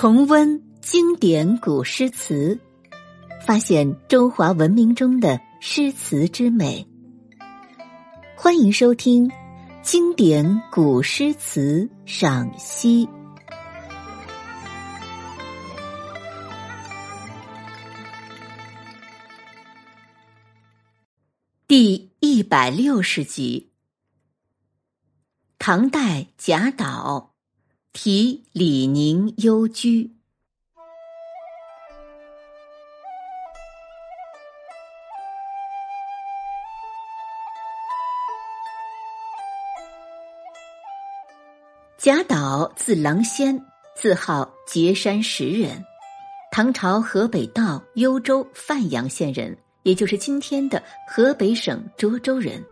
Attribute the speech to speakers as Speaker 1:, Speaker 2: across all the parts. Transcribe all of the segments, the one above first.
Speaker 1: 重温经典古诗词，发现中华文明中的诗词之美。欢迎收听《经典古诗词赏析》第一百六十集。唐代贾岛。题李宁幽居。贾岛字郎仙，自号碣山石人，唐朝河北道幽州范阳县人，也就是今天的河北省涿州人。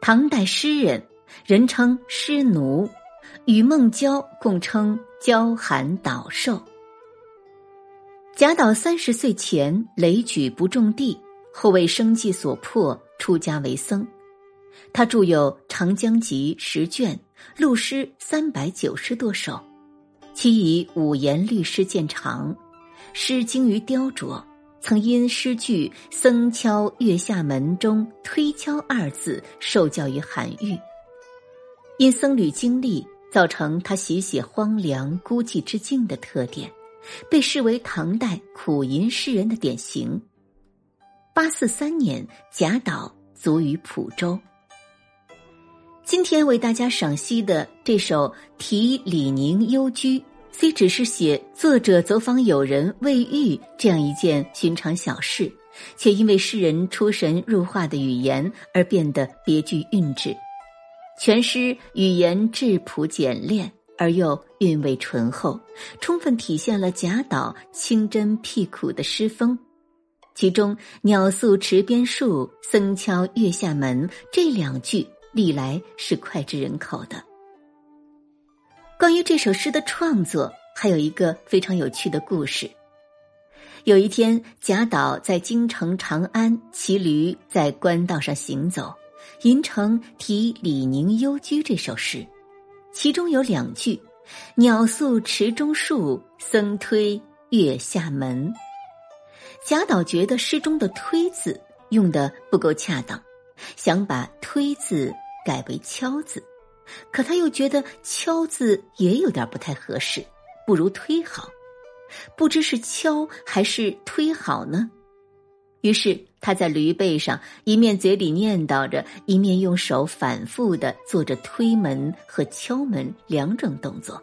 Speaker 1: 唐代诗人，人称诗奴。与孟郊共称“郊寒岛寿”。贾岛三十岁前雷举不种地，后为生计所迫出家为僧。他著有《长江集》十卷，录诗三百九十多首，其以五言律诗见长，诗精于雕琢。曾因诗句“僧敲月下门”中“推敲”二字受教于韩愈，因僧侣经历。造成他写写荒凉孤寂之境的特点，被视为唐代苦吟诗人的典型。八四三年，贾岛卒于蒲州。今天为大家赏析的这首《题李宁幽居》，虽只是写作者走访友人未遇这样一件寻常小事，却因为诗人出神入化的语言而变得别具韵致。全诗语言质朴简练，而又韵味醇厚，充分体现了贾岛清真僻苦的诗风。其中“鸟宿池边树，僧敲月下门”这两句历来是脍炙人口的。关于这首诗的创作，还有一个非常有趣的故事。有一天，贾岛在京城长安骑驴在官道上行走。吟成题李宁幽居这首诗，其中有两句：“鸟宿池中树，僧推月下门。”贾岛觉得诗中的“推”字用的不够恰当，想把“推”字改为“敲”字，可他又觉得“敲”字也有点不太合适，不如“推”好。不知是“敲”还是“推”好呢？于是他在驴背上一面嘴里念叨着，一面用手反复的做着推门和敲门两种动作。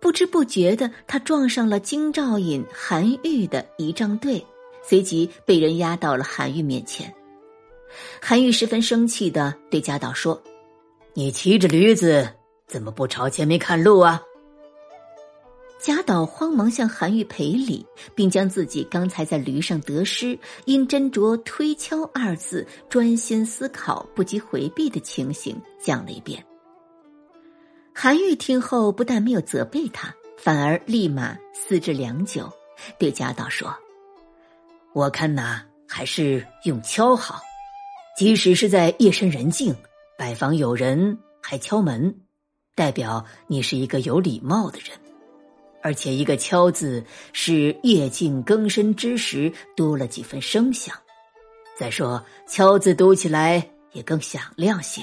Speaker 1: 不知不觉的，他撞上了京兆尹韩愈的仪仗队，随即被人押到了韩愈面前。韩愈十分生气的对贾岛说：“你骑着驴子，怎么不朝前面看路啊？”贾岛慌忙向韩愈赔礼，并将自己刚才在驴上得失，因斟酌“推敲”二字，专心思考，不及回避的情形讲了一遍。韩愈听后，不但没有责备他，反而立马思之良久，对贾岛说：“我看呐，还是用敲好。即使是在夜深人静，拜访友人还敲门，代表你是一个有礼貌的人。”而且一个“敲”字，使夜静更深之时多了几分声响。再说“敲”字读起来也更响亮些。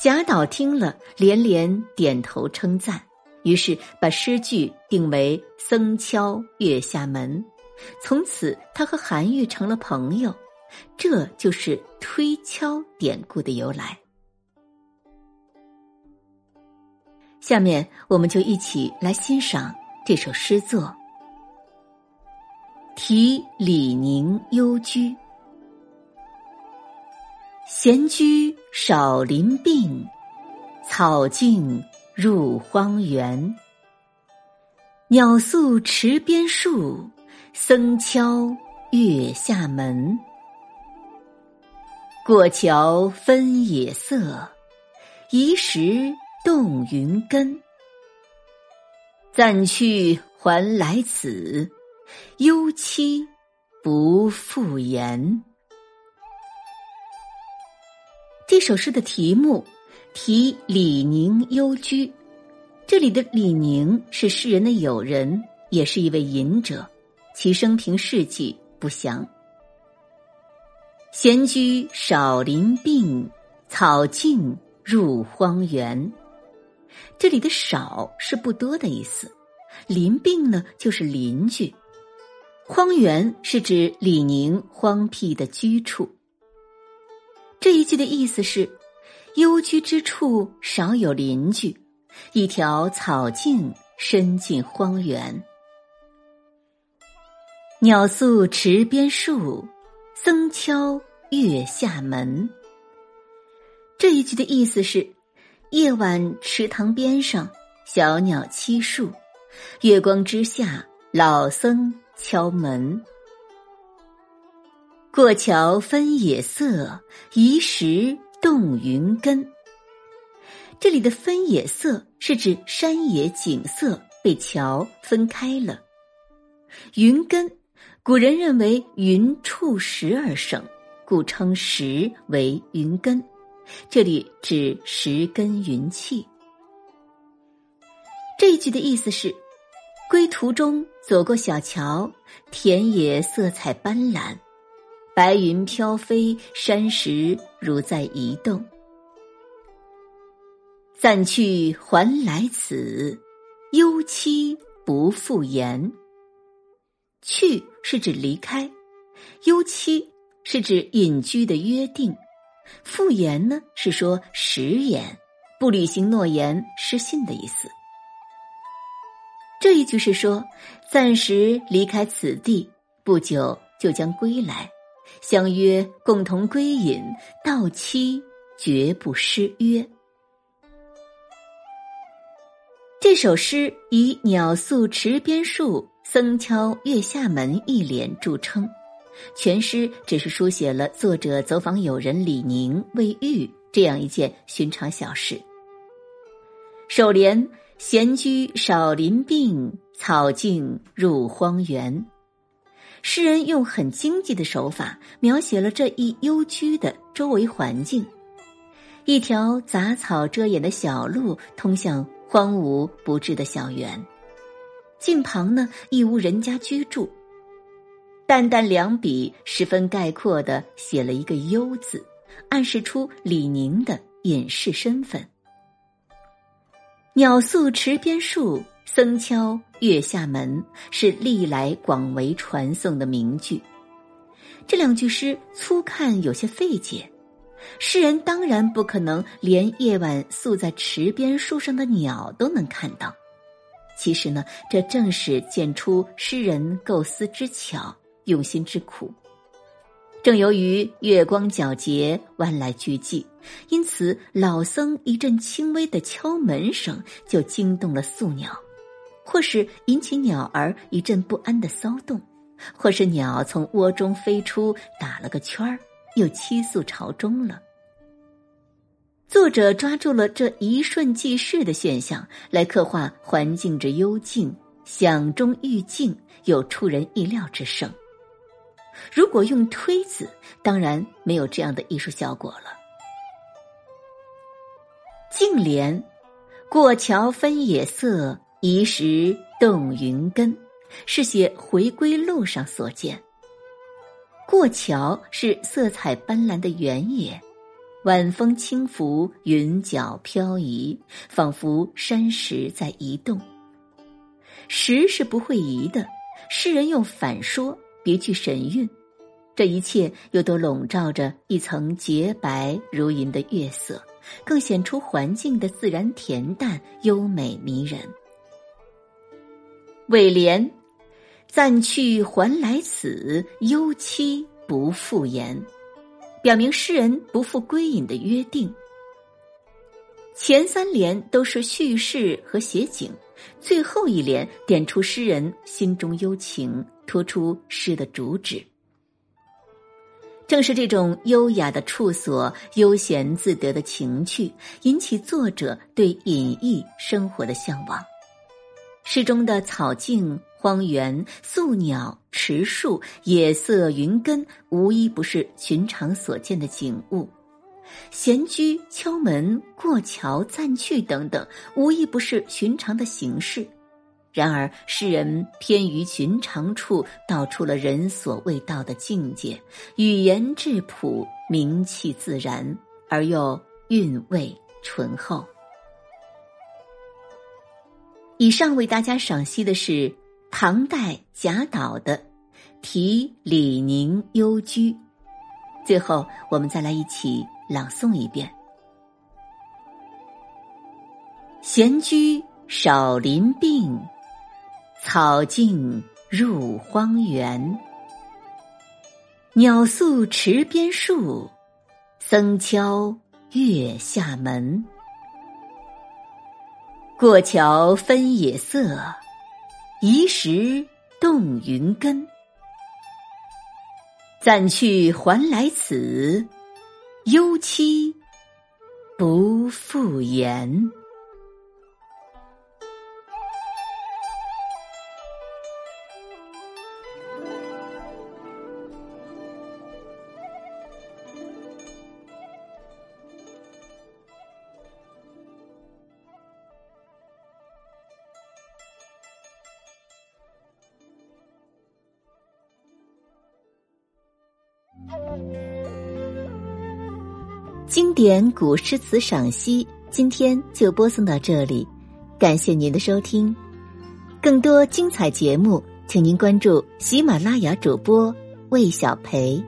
Speaker 1: 贾岛听了，连连点头称赞，于是把诗句定为“僧敲月下门”。从此，他和韩愈成了朋友，这就是“推敲”典故的由来。下面，我们就一起来欣赏这首诗作《题李宁幽居》。闲居少林病，草径入荒原。鸟宿池边树，僧敲月下门。过桥分野色，移时。动云根，暂去还来此，幽栖不复言。这首诗的题目《题李宁幽居》，这里的李宁是诗人的友人，也是一位隐者，其生平事迹不详。闲居少林病，草径入荒原。这里的“少”是不多的意思，邻病呢就是邻居，荒原是指李宁荒僻的居处。这一句的意思是，幽居之处少有邻居。一条草径伸进荒原，鸟宿池边树，僧敲月下门。这一句的意思是：夜晚池塘边上，小鸟栖树，月光之下，老僧敲门。过桥分野色，移石动云根。这里的“分野色”是指山野景色被桥分开了。云根，古人认为云触石而生，故称石为云根。这里指石根云气。这一句的意思是：归途中走过小桥，田野色彩斑斓，白云飘飞，山石如在移动。暂去还来此，幽期不复言。去是指离开，幽期是指隐居的约定，复言呢是说食言，不履行诺言失信的意思。这一句是说暂时离开此地，不久就将归来，相约共同归隐，到期绝不失约。这首诗以“鸟宿池边树，僧敲月下门”一联著称。全诗只是书写了作者走访友人李宁未遇这样一件寻常小事。首联“闲居少林病，草径入荒原”，诗人用很经济的手法描写了这一幽居的周围环境。一条杂草遮掩的小路通向。荒芜不治的小园，近旁呢亦无人家居住。淡淡两笔，十分概括的写了一个“幽”字，暗示出李宁的隐士身份。鸟宿池边树，僧敲月下门，是历来广为传颂的名句。这两句诗粗看有些费解。诗人当然不可能连夜晚宿在池边树上的鸟都能看到。其实呢，这正是见出诗人构思之巧、用心之苦。正由于月光皎洁、万籁俱寂，因此老僧一阵轻微的敲门声就惊动了宿鸟，或是引起鸟儿一阵不安的骚动，或是鸟从窝中飞出，打了个圈儿。又七宿朝中了。作者抓住了这一瞬即逝的现象，来刻画环境之幽静，响中寓静，有出人意料之胜。如果用推字，当然没有这样的艺术效果了。净莲，过桥分野色，移石动云根，是写回归路上所见。过桥是色彩斑斓的原野，晚风轻拂，云脚飘移，仿佛山石在移动。石是不会移的，诗人用反说，别具神韵。这一切又都笼罩着一层洁白如银的月色，更显出环境的自然恬淡、优美迷人。尾联。暂去还来此，幽期不复言，表明诗人不复归隐的约定。前三联都是叙事和写景，最后一联点出诗人心中幽情，突出诗的主旨。正是这种优雅的处所、悠闲自得的情趣，引起作者对隐逸生活的向往。诗中的草径。荒原、宿鸟、池树、野色、云根，无一不是寻常所见的景物。闲居、敲门、过桥、暂去等等，无一不是寻常的形式。然而，诗人偏于寻常处，道出了人所未到的境界。语言质朴，名气自然，而又韵味醇厚。以上为大家赏析的是唐代贾岛的《题李宁幽居》。最后，我们再来一起朗诵一遍：“闲居少林病，草径入荒原。鸟宿池边树，僧敲月下门。过桥分野色，移石动云根。”暂去还来此，忧期不复言。经典古诗词赏析，今天就播送到这里，感谢您的收听。更多精彩节目，请您关注喜马拉雅主播魏小培。